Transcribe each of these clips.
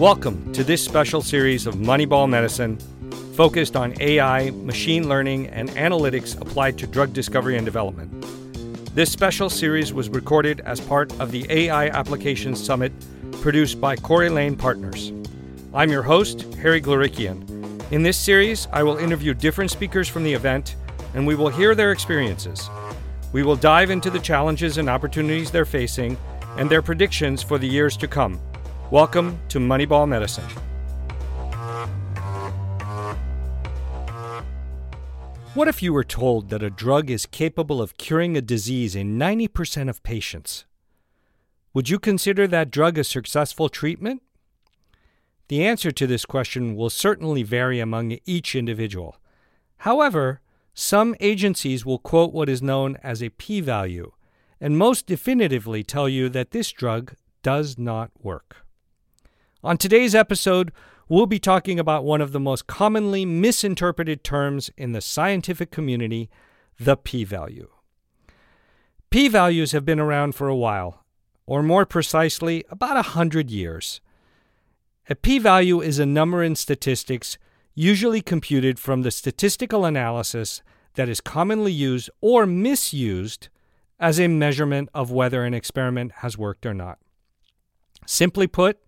Welcome to this special series of Moneyball Medicine focused on AI, machine learning, and analytics applied to drug discovery and development. This special series was recorded as part of the AI Applications Summit produced by Corey Lane Partners. I'm your host, Harry Glorikian. In this series, I will interview different speakers from the event and we will hear their experiences. We will dive into the challenges and opportunities they're facing and their predictions for the years to come. Welcome to Moneyball Medicine. What if you were told that a drug is capable of curing a disease in 90% of patients? Would you consider that drug a successful treatment? The answer to this question will certainly vary among each individual. However, some agencies will quote what is known as a p value and most definitively tell you that this drug does not work. On today's episode, we'll be talking about one of the most commonly misinterpreted terms in the scientific community the p value. P values have been around for a while, or more precisely, about a hundred years. A p value is a number in statistics usually computed from the statistical analysis that is commonly used or misused as a measurement of whether an experiment has worked or not. Simply put,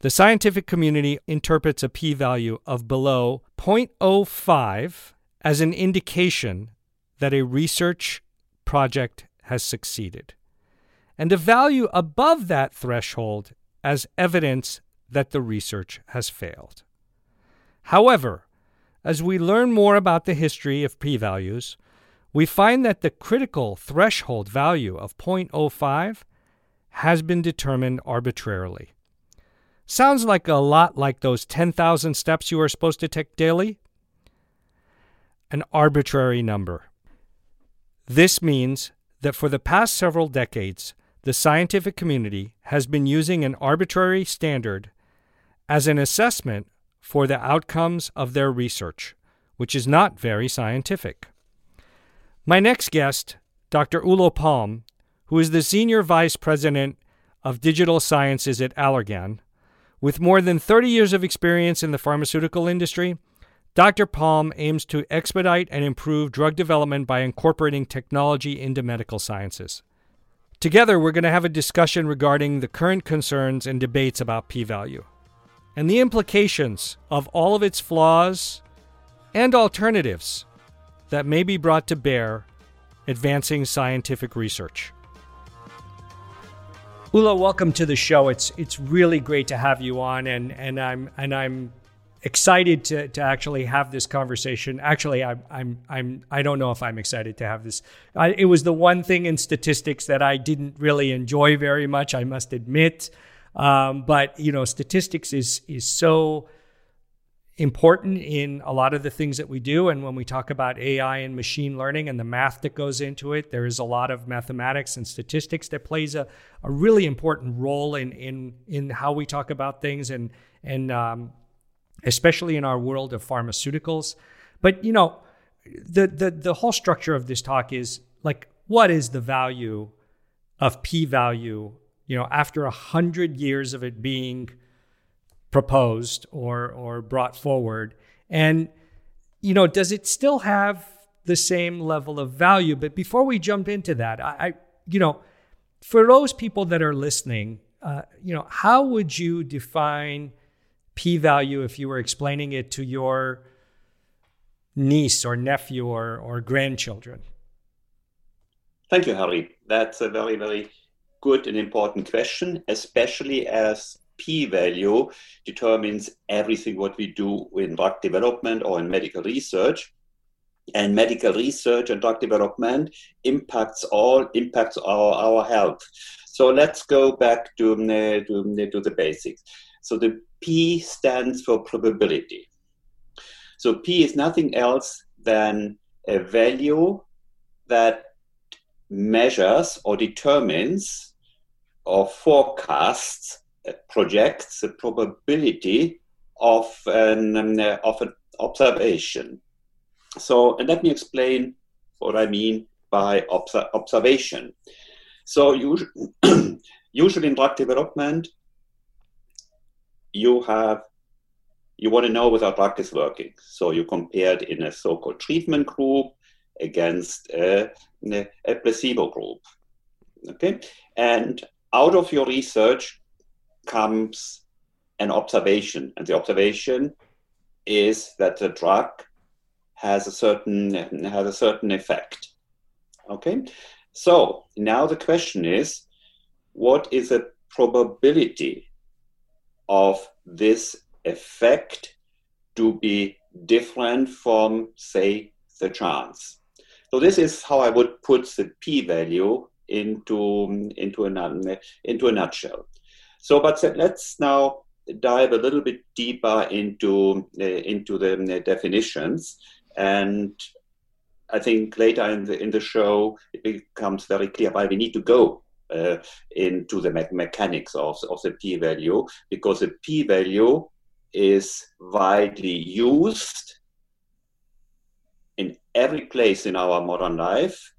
the scientific community interprets a p value of below 0.05 as an indication that a research project has succeeded, and a value above that threshold as evidence that the research has failed. However, as we learn more about the history of p values, we find that the critical threshold value of 0.05 has been determined arbitrarily. Sounds like a lot like those 10,000 steps you are supposed to take daily? An arbitrary number. This means that for the past several decades, the scientific community has been using an arbitrary standard as an assessment for the outcomes of their research, which is not very scientific. My next guest, Dr. Ulo Palm, who is the Senior Vice President of Digital Sciences at Allergan, with more than 30 years of experience in the pharmaceutical industry, Dr. Palm aims to expedite and improve drug development by incorporating technology into medical sciences. Together, we're going to have a discussion regarding the current concerns and debates about p value and the implications of all of its flaws and alternatives that may be brought to bear advancing scientific research. Ulo, welcome to the show. It's it's really great to have you on, and and I'm and I'm excited to to actually have this conversation. Actually, I'm I'm I'm I don't know if I'm excited to have this. I, it was the one thing in statistics that I didn't really enjoy very much. I must admit, um, but you know, statistics is is so important in a lot of the things that we do. And when we talk about AI and machine learning and the math that goes into it, there is a lot of mathematics and statistics that plays a, a really important role in, in, in how we talk about things and, and um, especially in our world of pharmaceuticals. But, you know, the, the, the whole structure of this talk is like, what is the value of p value, you know, after a hundred years of it being proposed or or brought forward. And you know does it still have the same level of value? But before we jump into that i, I you know for those people that are listening uh, you know how would you define p value if you were explaining it to your niece or nephew or, or grandchildren? Thank you harry. That's a very very good and important question especially as p-value determines everything what we do in drug development or in medical research. And medical research and drug development impacts all impacts our, our health. So let's go back to, to, to the basics. So the p stands for probability. So p is nothing else than a value that measures or determines or forecasts projects the probability of an, um, uh, of an observation. So and let me explain what I mean by obser- observation. So usually, usually in drug development, you have you want to know whether a drug is working. So you compared in a so-called treatment group against a, a placebo group. Okay, and out of your research comes an observation, and the observation is that the drug has a certain has a certain effect. Okay, so now the question is, what is the probability of this effect to be different from, say, the chance? So this is how I would put the p-value into into a into a nutshell. So, but let's now dive a little bit deeper into uh, into the definitions and I think later in the in the show it becomes very clear why we need to go uh, into the me- mechanics of, of the p-value because the p-value is widely used in every place in our modern life,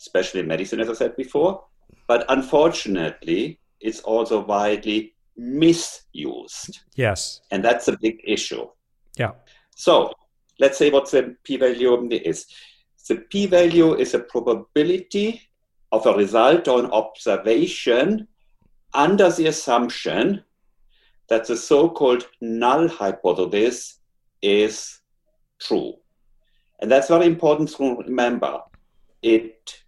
especially in medicine, as I said before. But unfortunately, it's also widely misused. Yes. And that's a big issue. Yeah. So let's say what the p-value is. The p-value is a probability of a result or an observation under the assumption that the so-called null hypothesis is true. And that's very important to remember. It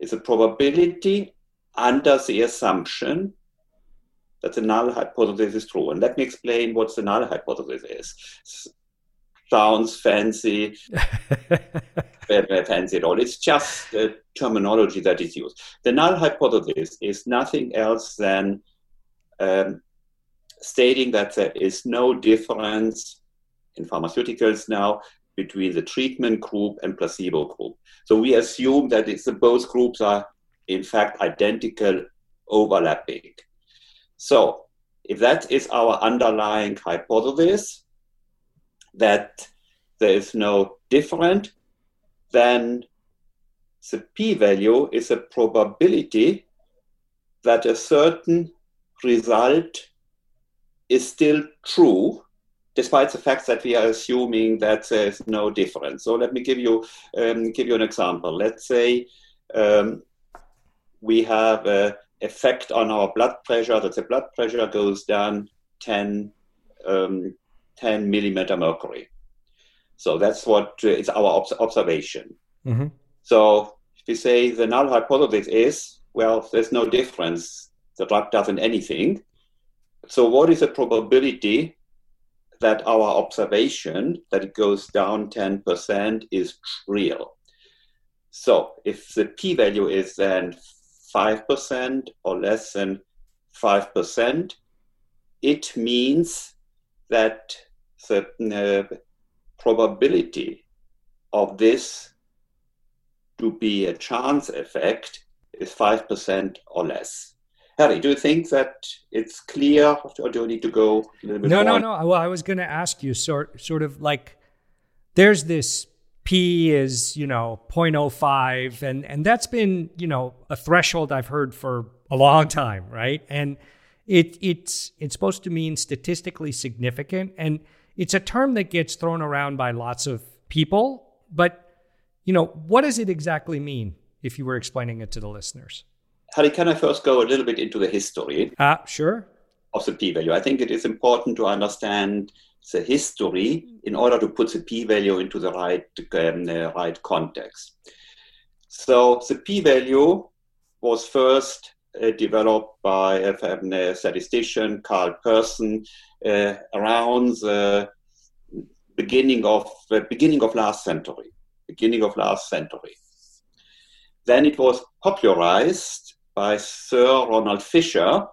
is a probability under the assumption that the null hypothesis is true. And let me explain what the null hypothesis is sounds fancy, very fancy at all. It's just the terminology that is used. The null hypothesis is nothing else than um, stating that there is no difference in pharmaceuticals now between the treatment group and placebo group. So we assume that both groups are in fact identical, overlapping. So if that is our underlying hypothesis, that there is no different, then the p-value is a probability that a certain result is still true despite the fact that we are assuming that there is no difference. So let me give you um, give you an example. Let's say um, we have an effect on our blood pressure that the blood pressure goes down 10 um, 10 millimeter mercury. So that's what uh, is our ob- observation. Mm-hmm. So if we say the null hypothesis is, well, there's no difference. The drug doesn't anything. So what is the probability that our observation that it goes down 10% is real? So if the p-value is then 5% or less than 5%, it means that the uh, probability of this to be a chance effect is 5% or less. Harry, do you think that it's clear or do you need to go a little bit No, more? no, no. Well, I was going to ask you sort, sort of like there's this P is, you know, 0.05 and and that's been, you know, a threshold I've heard for a long time, right? And it it's it's supposed to mean statistically significant and it's a term that gets thrown around by lots of people, but you know, what does it exactly mean if you were explaining it to the listeners? Harry, can I first go a little bit into the history? Ah, uh, sure. Of the p-value. I think it is important to understand the history in order to put the p-value into the right, um, the right context. So the p-value was first uh, developed by a, statistician, Karl Pearson, uh, around the beginning of the beginning of last century, beginning of last century. Then it was popularized by Sir Ronald Fisher,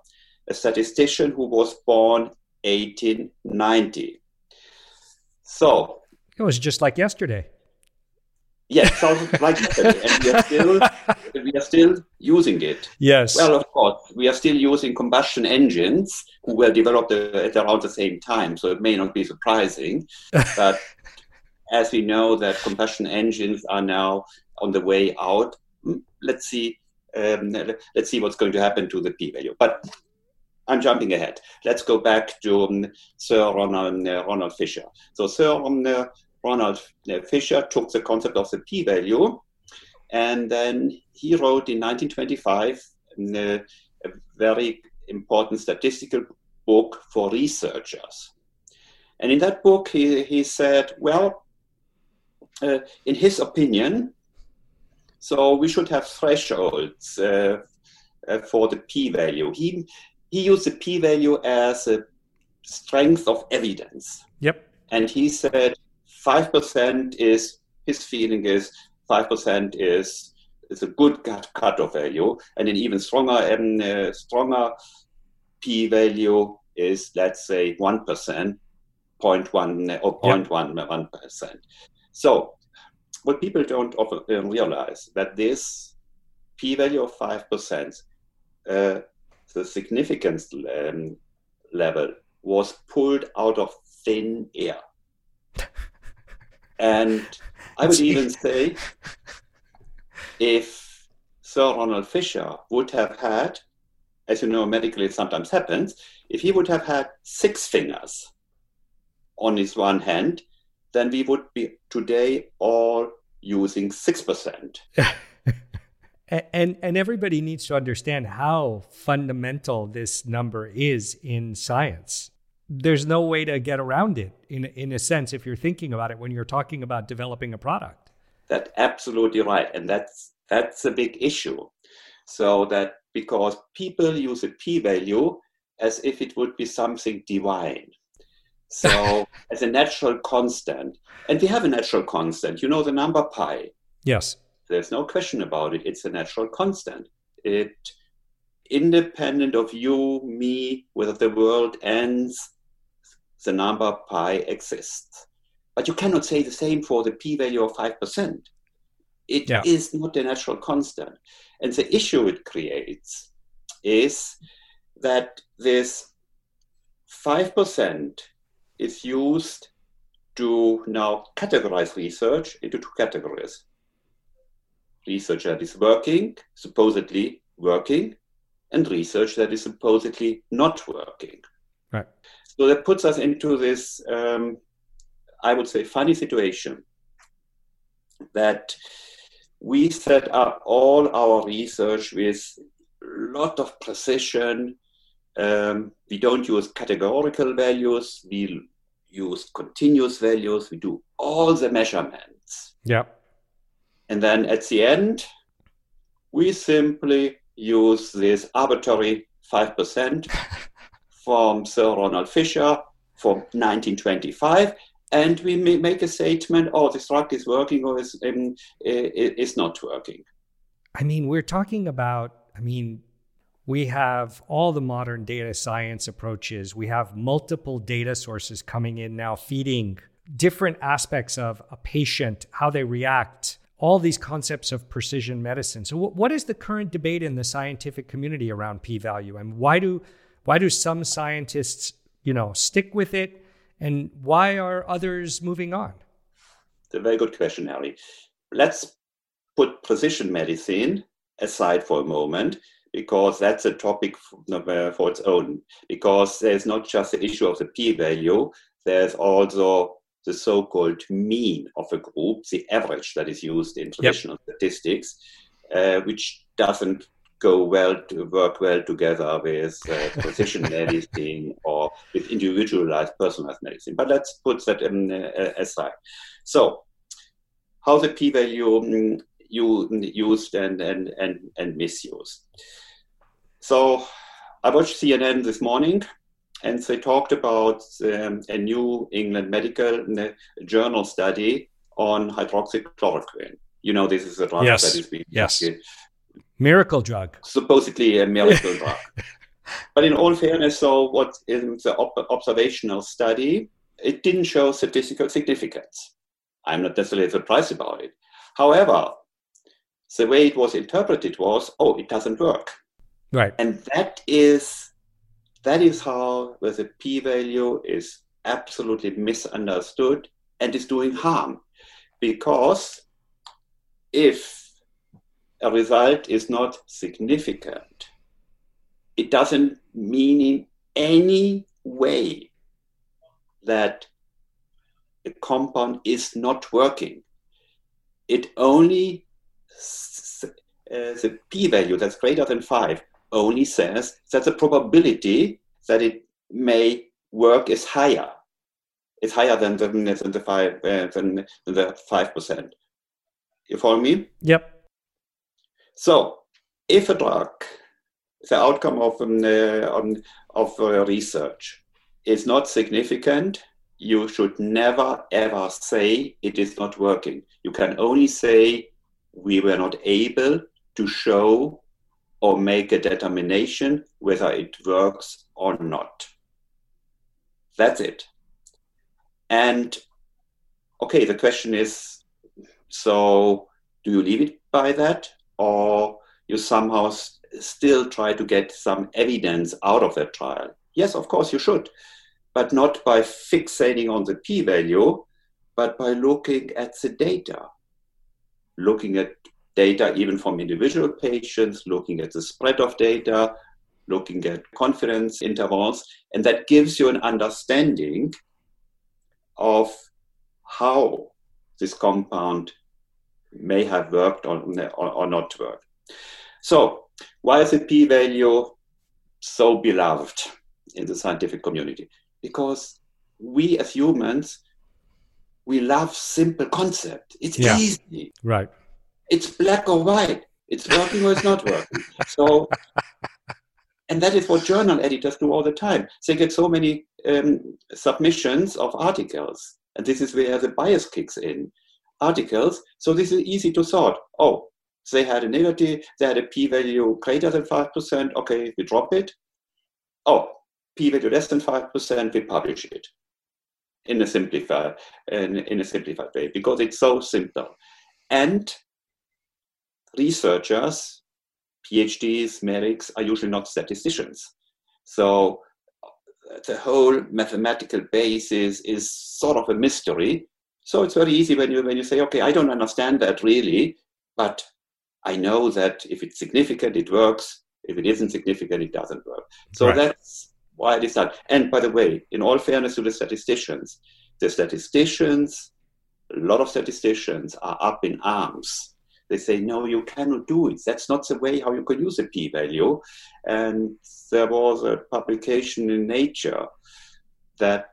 a statistician who was born 1890. So it was just like yesterday. Yes, sounds like yesterday, and we are still we are still using it. Yes. Well, of course, we are still using combustion engines who were developed at around the same time, so it may not be surprising. but as we know that combustion engines are now on the way out, hmm, let's see. Um, let's see what's going to happen to the p-value. But I'm jumping ahead. Let's go back to um, Sir Ronald, uh, Ronald Fisher. So Sir um, uh, Ronald uh, Fisher took the concept of the p-value, and then he wrote in 1925 um, uh, a very important statistical book for researchers. And in that book, he, he said, well, uh, in his opinion, so we should have thresholds uh, uh, for the p-value. He he used the p-value as a strength of evidence. Yep. And he said five percent is his feeling is five percent is is a good cut cutoff value, and an even stronger um, uh, stronger p-value is let's say one percent, 0.1 or 0.1 percent. So what people don't often uh, realize that this p-value of five percent, uh, the significance um, level was pulled out of thin air, and I would even say, if Sir Ronald Fisher would have had, as you know, medically it sometimes happens, if he would have had six fingers on his one hand then we would be today all using 6%. and and everybody needs to understand how fundamental this number is in science. There's no way to get around it in in a sense if you're thinking about it when you're talking about developing a product. That's absolutely right and that's that's a big issue. So that because people use a p value as if it would be something divine. So as a natural constant, and we have a natural constant, you know the number pi. Yes. There's no question about it. It's a natural constant. It independent of you, me, whether the world ends, the number pi exists. But you cannot say the same for the p-value of 5%. It yeah. is not a natural constant. And the issue it creates is that this 5% is used to now categorize research into two categories. Research that is working, supposedly working, and research that is supposedly not working. Right. So that puts us into this, um, I would say, funny situation that we set up all our research with a lot of precision um, we don't use categorical values. We use continuous values. We do all the measurements. Yeah. And then at the end, we simply use this arbitrary 5% from Sir Ronald Fisher from 1925 and we make a statement oh this drug is working or is, um, is not working i mean we're talking about i mean we have all the modern data science approaches. We have multiple data sources coming in now, feeding different aspects of a patient, how they react, all these concepts of precision medicine. So, what is the current debate in the scientific community around p-value, and why do why do some scientists, you know, stick with it, and why are others moving on? It's a very good question, Harry. Let's put precision medicine aside for a moment because that's a topic uh, for its own. Because there's not just the issue of the p-value, there's also the so-called mean of a group, the average that is used in traditional yep. statistics, uh, which doesn't go well to work well together with uh, precision medicine or with individualized personalized medicine. But let's put that in, uh, aside. So, how the p-value um, used and, and, and, and misused. So I watched CNN this morning, and they talked about um, a New England Medical Journal study on hydroxychloroquine. You know, this is a drug yes. that is being yes. miracle drug, supposedly a miracle drug. But in all fairness, so what in the op- observational study, it didn't show statistical significance. I'm not necessarily surprised about it. However, the way it was interpreted was, oh, it doesn't work. Right. And that is that is how the p-value is absolutely misunderstood and is doing harm. Because if a result is not significant, it doesn't mean in any way that a compound is not working. It only, uh, the p value that's greater than 5 only says that the probability that it may work is higher. It's higher than the, than the, five, uh, than, the 5%. You follow me? Yep. So, if a drug, the outcome of, um, uh, of uh, research is not significant, you should never ever say it is not working. You can only say we were not able to show or make a determination whether it works or not. That's it. And okay, the question is so do you leave it by that or you somehow still try to get some evidence out of that trial? Yes, of course you should but not by fixating on the p value, but by looking at the data. Looking at data even from individual patients, looking at the spread of data, looking at confidence intervals, and that gives you an understanding of how this compound may have worked or, or, or not worked. So, why is the p value so beloved in the scientific community? because we as humans we love simple concept it's yeah. easy right it's black or white. It's working or it's not working. So and that is what journal editors do all the time. They get so many um, submissions of articles and this is where the bias kicks in. Articles so this is easy to sort. Oh they had a negative they had a p-value greater than 5% okay we drop it. Oh p-value less than 5%, we publish it. In a simplified in, in a simplified way because it's so simple. And researchers, PhDs, medics are usually not statisticians. So uh, the whole mathematical basis is sort of a mystery. So it's very easy when you when you say, okay, I don't understand that really, but I know that if it's significant, it works. If it isn't significant, it doesn't work. So right. that's why it is that. And by the way, in all fairness to the statisticians, the statisticians, a lot of statisticians are up in arms. They say, no, you cannot do it. That's not the way how you can use a p value. And there was a publication in Nature that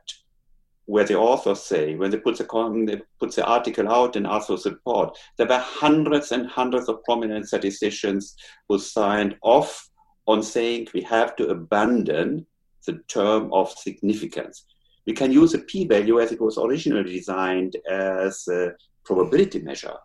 where the authors say, when they put the, they put the article out and asked for support, there were hundreds and hundreds of prominent statisticians who signed off on saying we have to abandon the term of significance. We can use a p-value as it was originally designed as a probability measure,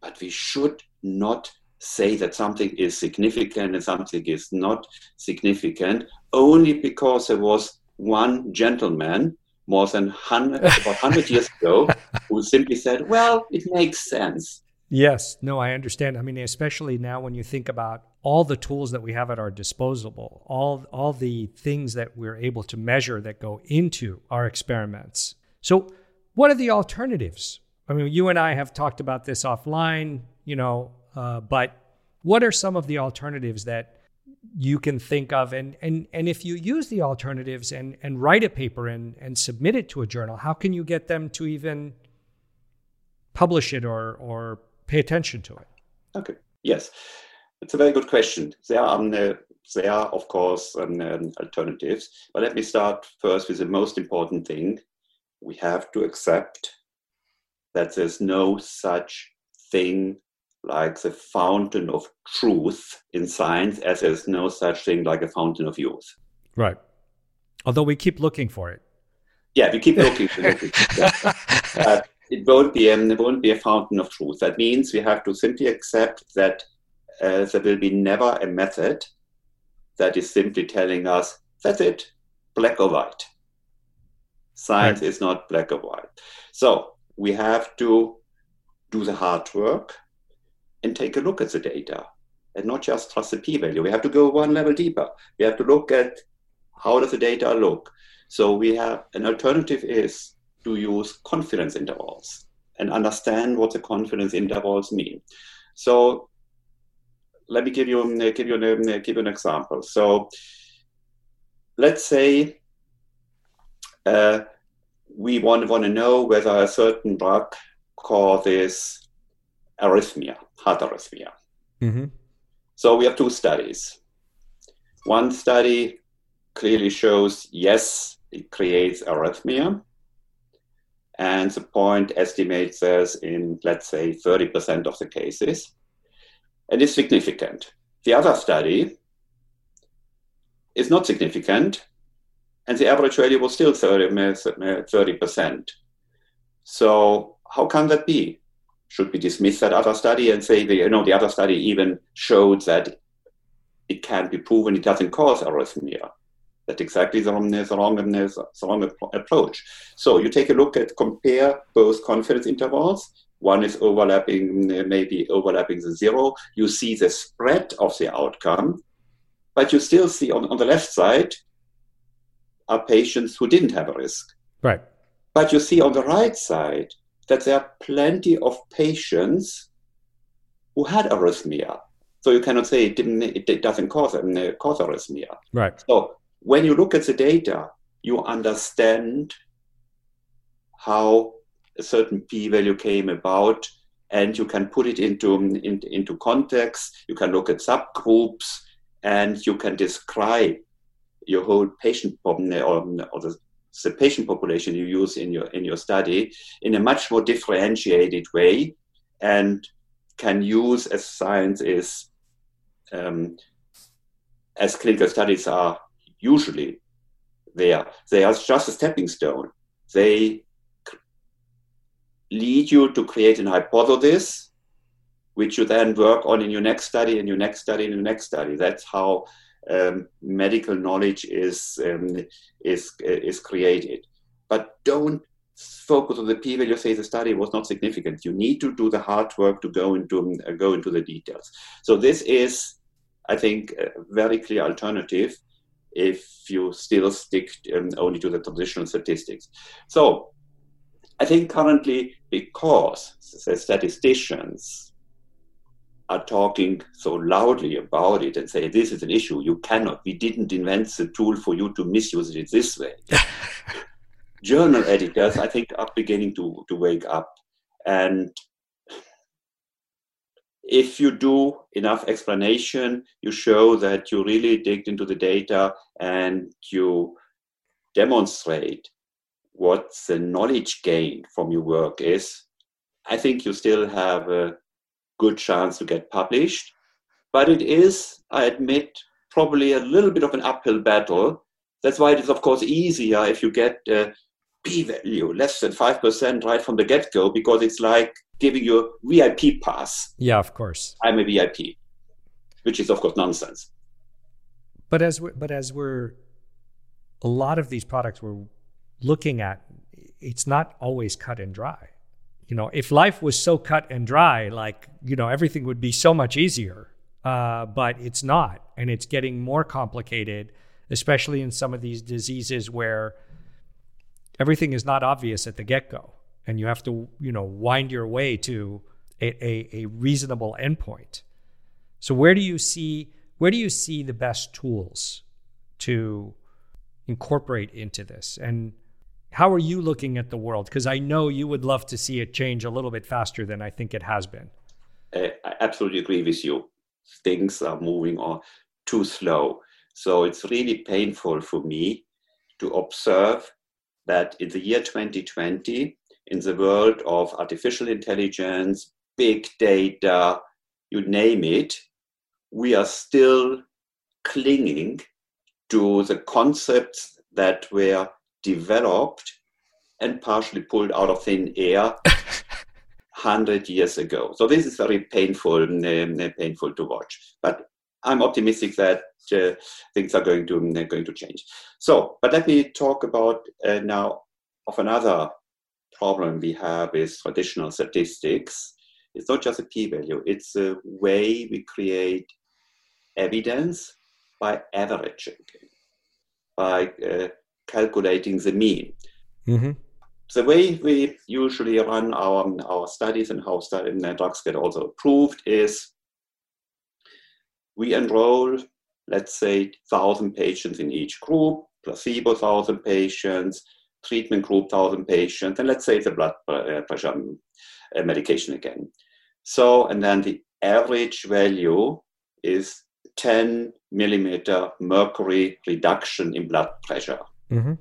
but we should not say that something is significant and something is not significant only because there was one gentleman more than 100, about 100 years ago who simply said, well, it makes sense. Yes, no, I understand. I mean, especially now when you think about all the tools that we have at our disposal, all all the things that we're able to measure that go into our experiments. So, what are the alternatives? I mean, you and I have talked about this offline, you know, uh, but what are some of the alternatives that you can think of and and and if you use the alternatives and and write a paper and and submit it to a journal how can you get them to even publish it or or pay attention to it? Okay. Yes, it's a very good question. There are, um, there are of course, um, um, alternatives. But let me start first with the most important thing. We have to accept that there's no such thing like the fountain of truth in science, as there's no such thing like a fountain of youth. Right. Although we keep looking for it. Yeah, we keep looking for it it won't be a, it won't be a fountain of truth. That means we have to simply accept that uh, there will be never a method that is simply telling us that's it, black or white. Science right. is not black or white. So we have to do the hard work and take a look at the data and not just trust the p-value. We have to go one level deeper. We have to look at how does the data look. So we have an alternative is to use confidence intervals and understand what the confidence intervals mean. So let me give you give you an, give you an example. So let's say uh, we want, want to know whether a certain drug causes arrhythmia, heart arrhythmia. Mm-hmm. So we have two studies. One study clearly shows yes, it creates arrhythmia. And the point estimates this in, let's say, 30% of the cases. And is significant. The other study is not significant, and the average value was still 30, 30%. So how can that be? Should we dismiss that other study and say, the, you know, the other study even showed that it can't be proven it doesn't cause arrhythmia? That's exactly the wrong, the wrong, the wrong approach. So you take a look at compare both confidence intervals. One is overlapping, maybe overlapping the zero. You see the spread of the outcome, but you still see on, on the left side are patients who didn't have a risk. Right. But you see on the right side that there are plenty of patients who had arrhythmia. So you cannot say it, didn't, it doesn't cause, um, cause arrhythmia. Right. So when you look at the data, you understand how a certain p-value came about and you can put it into, um, in, into context. You can look at subgroups and you can describe your whole patient or, or the, the patient population you use in your in your study in a much more differentiated way and can use as science is um, as clinical studies are usually there. They are just a stepping stone. They lead you to create an hypothesis, which you then work on in your next study, and your next study, and your next study. That's how um, medical knowledge is um, is is created. But don't focus on the p-value. Say the study was not significant. You need to do the hard work to go into uh, go into the details. So this is, I think, a very clear alternative if you still stick um, only to the traditional statistics. So I think currently, because the statisticians are talking so loudly about it and say this is an issue, you cannot, we didn't invent the tool for you to misuse it this way. Journal editors, I think, are beginning to, to wake up. And if you do enough explanation, you show that you really dig into the data and you demonstrate what the knowledge gained from your work is, I think you still have a good chance to get published. But it is, I admit, probably a little bit of an uphill battle. That's why it is, of course, easier if you get uh, a p value less than 5% right from the get go, because it's like giving you a VIP pass. Yeah, of course. I'm a VIP, which is of course nonsense. But as we're, but as we're a lot of these products we're looking at, it's not always cut and dry. You know, if life was so cut and dry, like you know, everything would be so much easier. Uh, but it's not, and it's getting more complicated, especially in some of these diseases where everything is not obvious at the get go and you have to you know wind your way to a, a, a reasonable endpoint so where do you see where do you see the best tools to incorporate into this and how are you looking at the world? Because i know you would love to see it change a little bit faster than i think it has been. I absolutely agree with you. Things are moving on too slow. So it's really painful for me to observe that in the year 2020 in the world of artificial intelligence, big data, you name it, we are still clinging to the concepts that were developed and partially pulled out of thin air 100 years ago. So this is very painful, uh, painful to watch. But I'm optimistic that uh, things are going to uh, going to change. So, but let me talk about uh, now of another problem we have is traditional statistics. It's not just a p-value, it's a way we create evidence by averaging, by uh, calculating the mean. Mm-hmm. The way we usually run our, our studies and how study, and drugs get also approved is we enroll, let's say, 1,000 patients in each group. placebo 1,000 patients, treatment group 1,000 patients, and let's say the blood uh, pressure uh, medication again. So, and then the average value is 10 millimeter mercury reduction in blood pressure mm-hmm.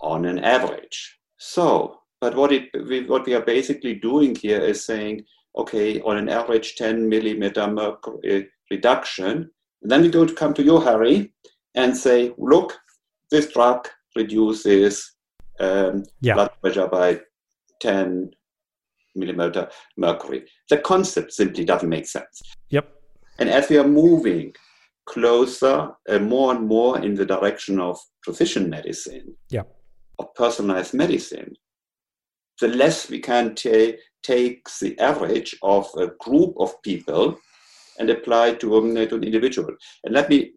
on an average. So, but what it we, what we are basically doing here is saying, okay, on an average 10 millimeter mercury reduction, and then we go to come to you, Harry, and say, look, this drug reduces um, yeah. blood pressure by 10 millimeter mercury. The concept simply doesn't make sense. Yep. And as we are moving closer and uh, more and more in the direction of precision medicine, yeah. of personalized medicine, the less we can t- take the average of a group of people and apply to, um, to an individual. And let me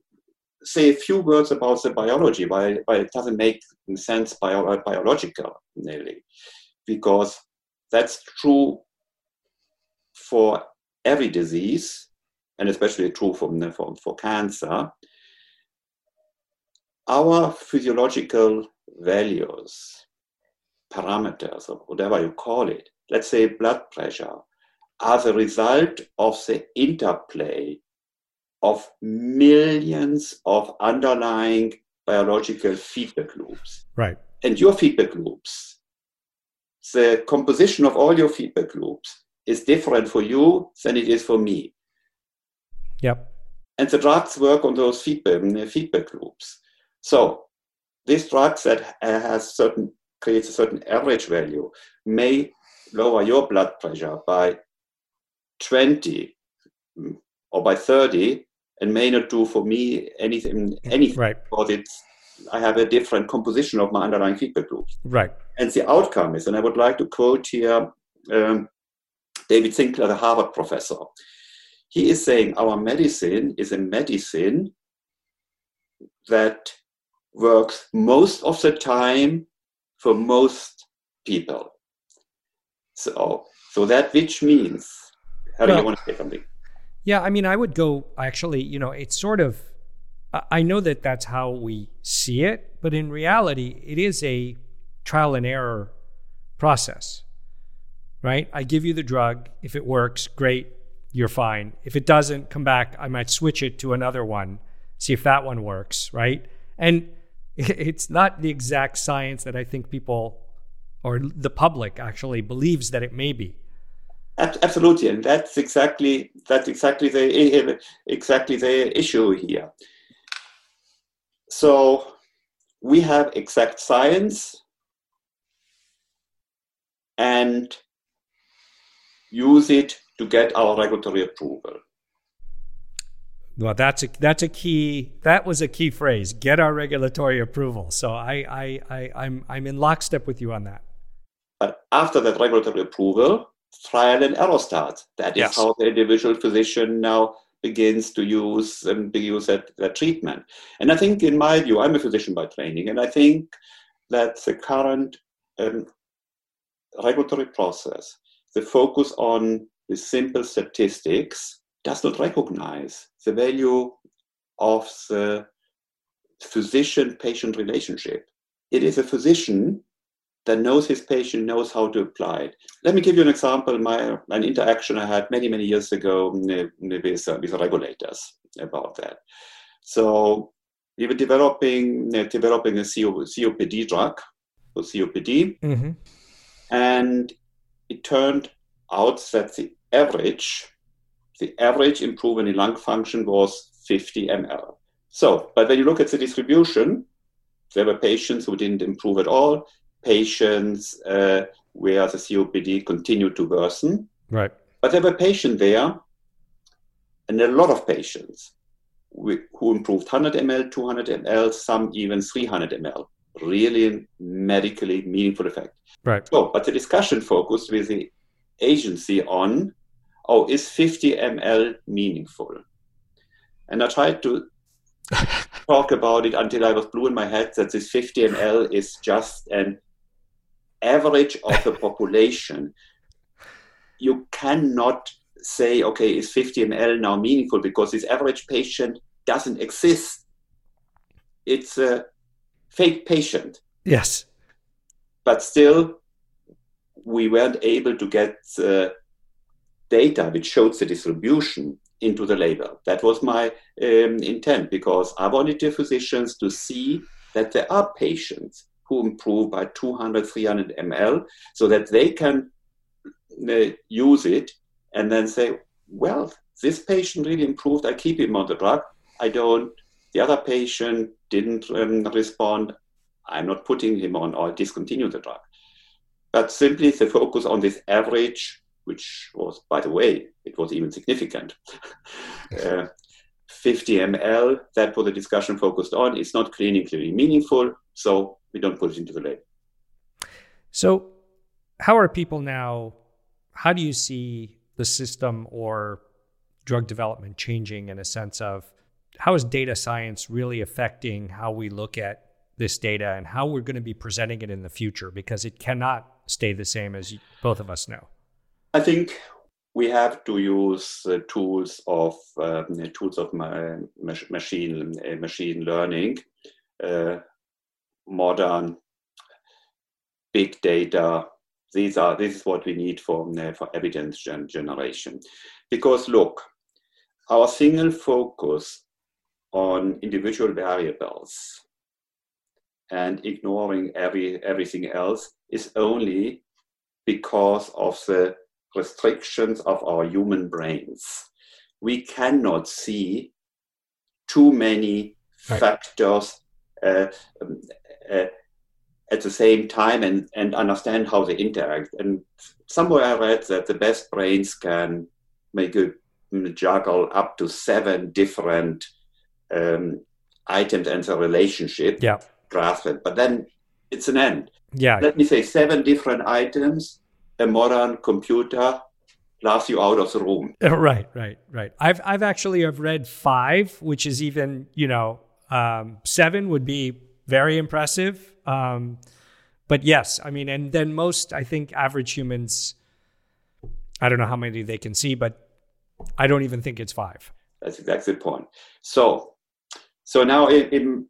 say a few words about the biology, why, why it doesn't make sense bio, biological, nearly, because that's true for every disease, and especially true for, for, for cancer. Our physiological values, parameters, or whatever you call it, let's say blood pressure, are the result of the interplay of millions of underlying biological feedback loops. Right. And your feedback loops, the composition of all your feedback loops is different for you than it is for me. Yep. And the drugs work on those feedback, feedback loops. So these drugs that has certain creates a certain average value may lower your blood pressure by 20 mm, or by 30 and may not do for me anything anything right. because it's I have a different composition of my underlying feedback loops. Right. And the outcome is, and I would like to quote here um, David Sinclair, the Harvard professor. He is saying our medicine is a medicine that works most of the time for most people. So, so that which means, how well, do you want to say something? Yeah, I mean, I would go actually, you know, it's sort of, I know that that's how we see it, but in reality, it is a trial and error process, right? I give you the drug. If it works, great, you're fine. If it doesn't, come back. I might switch it to another one, see if that one works, right? And it's not the exact science that I think people or the public actually believes that it may be. Absolutely, and that's exactly that's exactly the exactly the issue here. So we have exact science and use it to get our regulatory approval. Well, that's a that's a key. That was a key phrase. Get our regulatory approval. So I I, I I'm I'm in lockstep with you on that. But after that regulatory approval, trial and error starts. That is yes. how the individual physician now begins to use and um, use that, that treatment. And I think, in my view, I'm a physician by training, and I think that the current um, regulatory process, the focus on the simple statistics, does not recognize the value of the physician patient relationship. It is a physician that knows his patient, knows how to apply it. Let me give you an example. My an interaction I had many many years ago with uh, with regulators about that. So we were developing uh, developing a COPD drug for COPD, mm-hmm. and it turned out that the average the average improvement in lung function was 50 ml. So, but when you look at the distribution, there were patients who didn't improve at all patients uh, where the COPD continued to worsen. Right. But there were patients there, and a lot of patients who improved 100 ml, 200 ml, some even 300 ml. Really medically meaningful effect. Right. So, but the discussion focused with the agency on, oh, is 50 ml meaningful? And I tried to talk about it until I was blue in my head that this 50 ml is just an average of the population, you cannot say, okay, is 50 ml now meaningful because this average patient doesn't exist. It's a fake patient. Yes. But still, we weren't able to get uh, data which showed the distribution into the label. That was my um, intent because I wanted the physicians to see that there are patients who improve by 200, 300 ml so that they can uh, use it and then say, well, this patient really improved. I keep him on the drug. I don't. The other patient didn't um, respond. I'm not putting him on or discontinue the drug. But simply the focus on this average, which was, by the way, it was even significant. uh, 50 ml, that was the discussion focused on. It's not clinically meaningful, so we don't put it into the label. So, how are people now? How do you see the system or drug development changing in a sense of how is data science really affecting how we look at this data and how we're going to be presenting it in the future because it cannot stay the same as both of us know? I think we have to use uh, tools of um, tools of ma- machine uh, machine learning, uh, modern big data. These are this is what we need for uh, for evidence gen- generation, because look, our single focus on individual variables and ignoring every everything else is only because of the restrictions of our human brains. We cannot see too many right. factors uh, um, uh, at the same time and, and understand how they interact. And somewhere I read that the best brains can make a juggle up to seven different um, items and the relationship. Yeah. Grasp it. But then it's an end. Yeah. Let me say seven different items a modern computer laughs you out of the room. Right, right, right. I've I've actually have read five, which is even you know um, seven would be very impressive. Um, but yes, I mean, and then most I think average humans, I don't know how many they can see, but I don't even think it's five. That's exactly the point. So, so now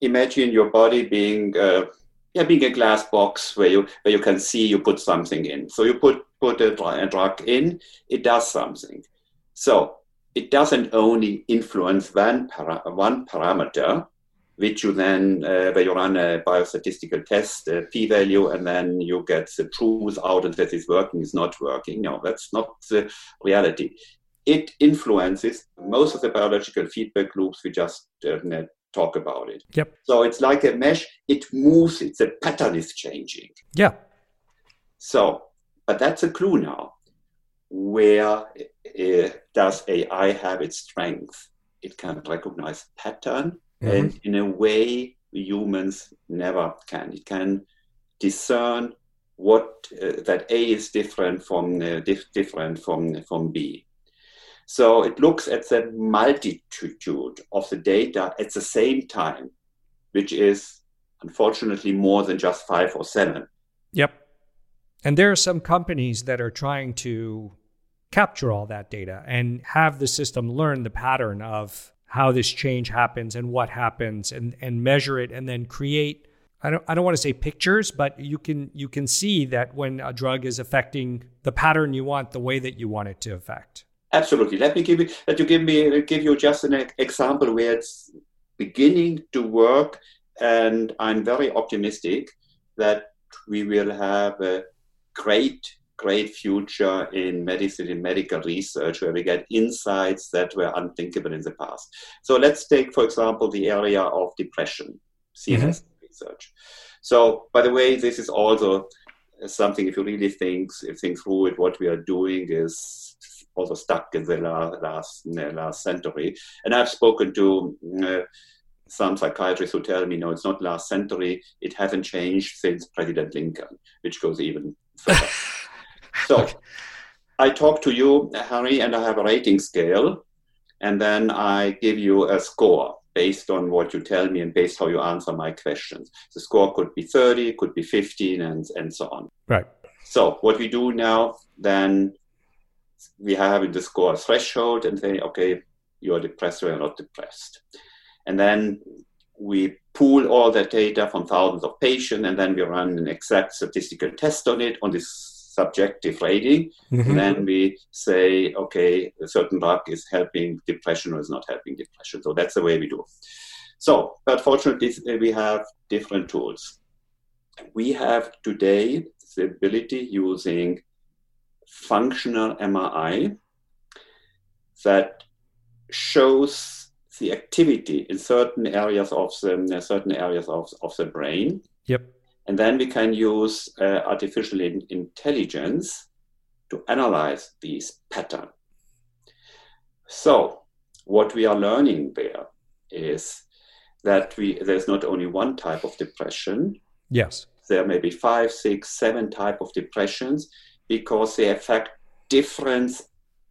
imagine your body being uh, yeah, being a glass box where you where you can see you put something in. So you put put a, a drug in, it does something. So it doesn't only influence one para- one parameter, which you then uh, where you run a biostatistical test, a p-value, and then you get the truth out and that is working is not working. No, that's not the reality. It influences most of the biological feedback loops we just uh, talk about it. Yep. So it's like a mesh, it moves, it's a pattern is changing. Yeah. So, but that's a clue now. Where uh, does AI have its strength? It can recognize pattern mm-hmm. and in a way humans never can. It can discern what uh, that A is different from uh, dif- different from from B. So it looks at the multitude of the data at the same time, which is unfortunately more than just five or seven. Yep. And there are some companies that are trying to capture all that data and have the system learn the pattern of how this change happens and what happens and, and measure it and then create I don't I don't want to say pictures, but you can you can see that when a drug is affecting the pattern you want the way that you want it to affect. Absolutely. Let me give you let you give me give you just an example where it's beginning to work, and I'm very optimistic that we will have a great great future in medicine in medical research where we get insights that were unthinkable in the past. So let's take, for example, the area of depression, CNS mm-hmm. research. So, by the way, this is also something. If you really think if think through it, what we are doing is also stuck in the last last century. And I've spoken to uh, some psychiatrists who tell me, no, it's not last century. It hasn't changed since President Lincoln, which goes even further. so I talk to you, Harry, and I have a rating scale, and then I give you a score based on what you tell me and based how you answer my questions. The score could be 30, could be 15, and, and so on. Right. So what we do now, then we have the score threshold and say, okay, you're depressed or you're not depressed. And then we pool all that data from thousands of patients, and then we run an exact statistical test on it on this subjective rating. Mm-hmm. And then we say, okay, a certain drug is helping depression or is not helping depression. So that's the way we do. So, but fortunately, we have different tools. We have today the ability using functional MRI that shows the activity in certain areas of the certain areas of, of the brain. Yep. And then we can use uh, artificial in- intelligence to analyze these patterns. So, what we are learning there is that we there's not only one type of depression. Yes. There may be five, six, seven type of depressions because they affect different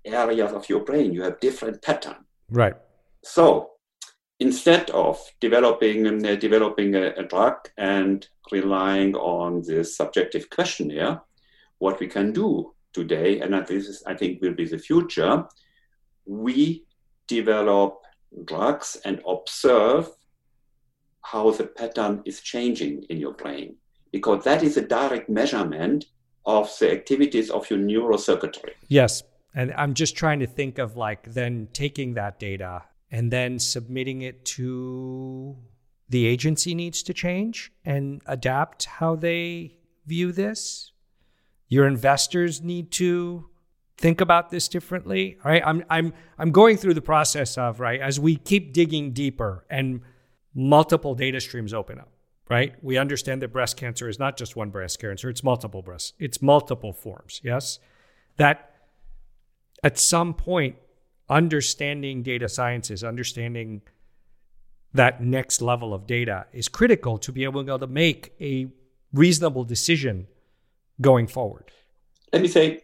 areas of your brain. You have different pattern. Right. So instead of developing uh, developing a, a, drug and relying on this subjective questionnaire, what we can do today, and this is I think will be the future, we develop drugs and observe how the pattern is changing in your brain because that is a direct measurement of the activities of your neurocircuitry. Yes. And I'm just trying to think of like then taking that data and then submitting it to the agency needs to change and adapt how they view this. Your investors need to think about this differently. Right. I'm I'm I'm going through the process of, right, as we keep digging deeper and multiple data streams open up, right? We understand that breast cancer is not just one breast cancer, it's multiple breasts, it's multiple forms, yes? That at some point, understanding data sciences, understanding that next level of data is critical to be able to make a reasonable decision going forward. Let me say,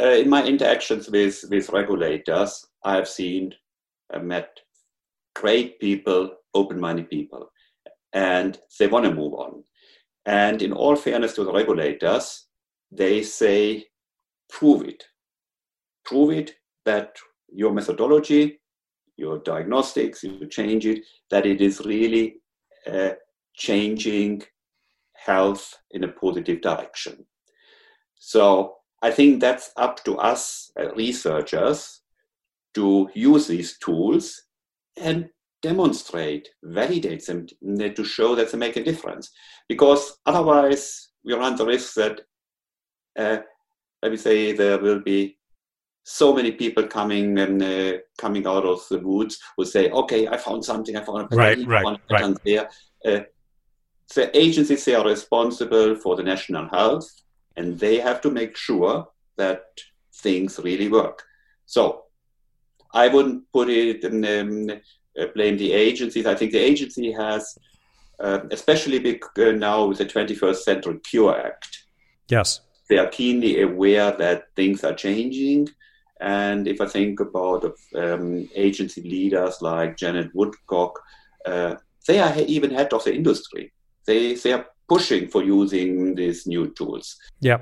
uh, in my interactions with, with regulators, I have seen, uh, met great people, open minded people, and they want to move on. And in all fairness to the regulators, they say, prove it. Prove it that your methodology, your diagnostics, you change it, that it is really uh, changing health in a positive direction. So I think that's up to us uh, researchers to use these tools and demonstrate, validate them to show that they make a difference. Because otherwise, we run the risk that, uh, let me say, there will be so many people coming and uh, coming out of the woods will say, "Okay, I found something. I found a right, right, right. there." Uh, the agencies they are responsible for the national health, and they have to make sure that things really work. So, I wouldn't put it in, um, uh, blame the agencies. I think the agency has, uh, especially big, uh, now with the 21st Century Cure Act. Yes. They are keenly aware that things are changing and if I think about um, agency leaders like Janet Woodcock, uh, they are even head of the industry. They they are pushing for using these new tools. Yeah.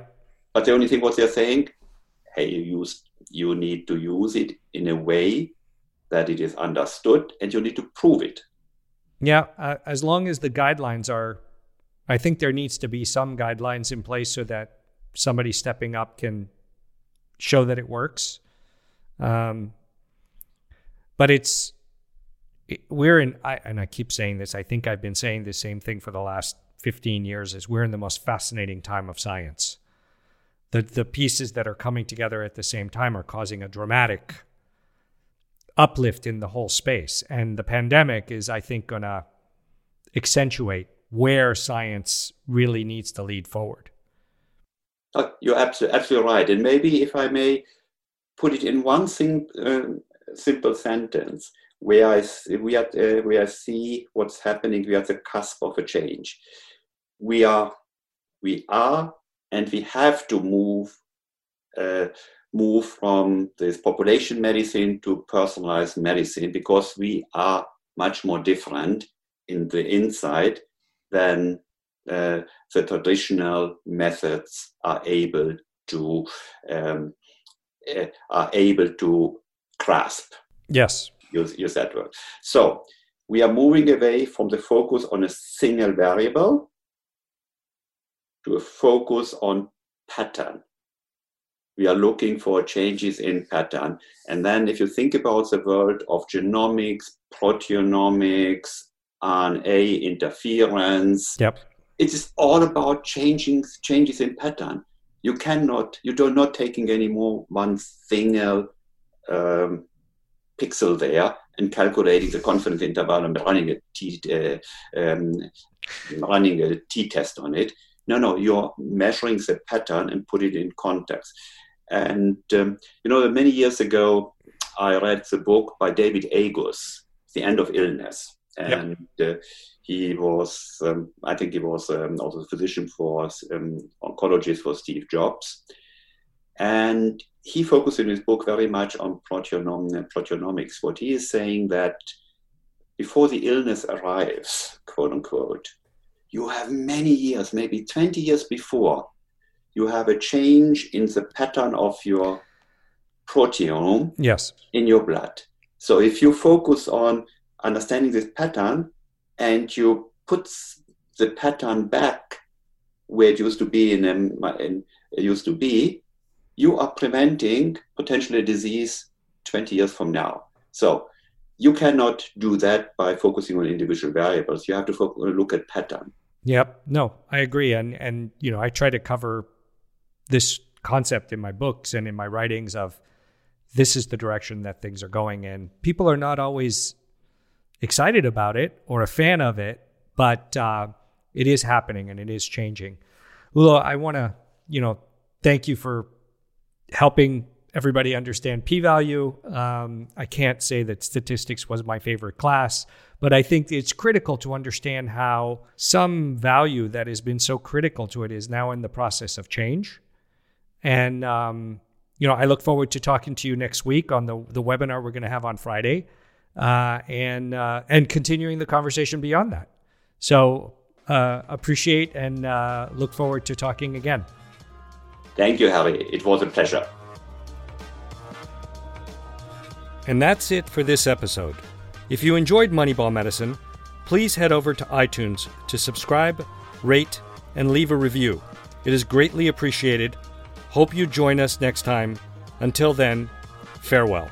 But the only thing what they're saying, hey, you use you need to use it in a way that it is understood, and you need to prove it. Yeah, uh, as long as the guidelines are, I think there needs to be some guidelines in place so that somebody stepping up can show that it works. Um, but it's it, we're in, I, and I keep saying this. I think I've been saying the same thing for the last 15 years. Is we're in the most fascinating time of science. The the pieces that are coming together at the same time are causing a dramatic uplift in the whole space, and the pandemic is, I think, going to accentuate where science really needs to lead forward. Oh, you're absolutely, absolutely right. And maybe, if I may, put it in one uh, simple sentence where I, we are, uh, where I see what's happening, we are at the cusp of a change. We are, we are, and we have to move, uh, move from this population medicine to personalized medicine because we are much more different in the inside than uh, the traditional methods are able to um, uh, are able to grasp. Yes. Use, use that word. So we are moving away from the focus on a single variable to a focus on pattern. We are looking for changes in pattern. And then, if you think about the world of genomics, proteomics, RNA interference, yep. it is all about changing changes in pattern. You cannot, you do not taking any more one single um, pixel there and calculating the confidence interval and running a t uh, um, running a t-test on it. No, no, you're measuring the pattern and put it in context. And um, you know, many years ago, I read the book by David Agus, The End of Illness, and yep. uh, he was, um, I think, he was um, also a physician for um, oncologist for Steve Jobs, and he focused in his book very much on proteonom- proteomics. What he is saying that before the illness arrives, quote unquote, you have many years, maybe 20 years before, you have a change in the pattern of your proteome yes. in your blood. So if you focus on understanding this pattern and you put the pattern back where it used to be in, in it used to be, you are preventing potentially a disease 20 years from now. So you cannot do that by focusing on individual variables. You have to focus, look at pattern. Yep. No, I agree. And and you know, I try to cover this concept in my books and in my writings of this is the direction that things are going in. People are not always excited about it or a fan of it, but uh, it is happening and it is changing. Ulo, I want to, you know, thank you for helping everybody understand p-value. Um, I can't say that statistics was my favorite class, but I think it's critical to understand how some value that has been so critical to it is now in the process of change. And um, you know, I look forward to talking to you next week on the the webinar we're going to have on Friday, uh, and uh, and continuing the conversation beyond that. So uh, appreciate and uh, look forward to talking again. Thank you, Harry. It was a pleasure. And that's it for this episode. If you enjoyed Moneyball Medicine, please head over to iTunes to subscribe, rate, and leave a review. It is greatly appreciated. Hope you join us next time. Until then, farewell.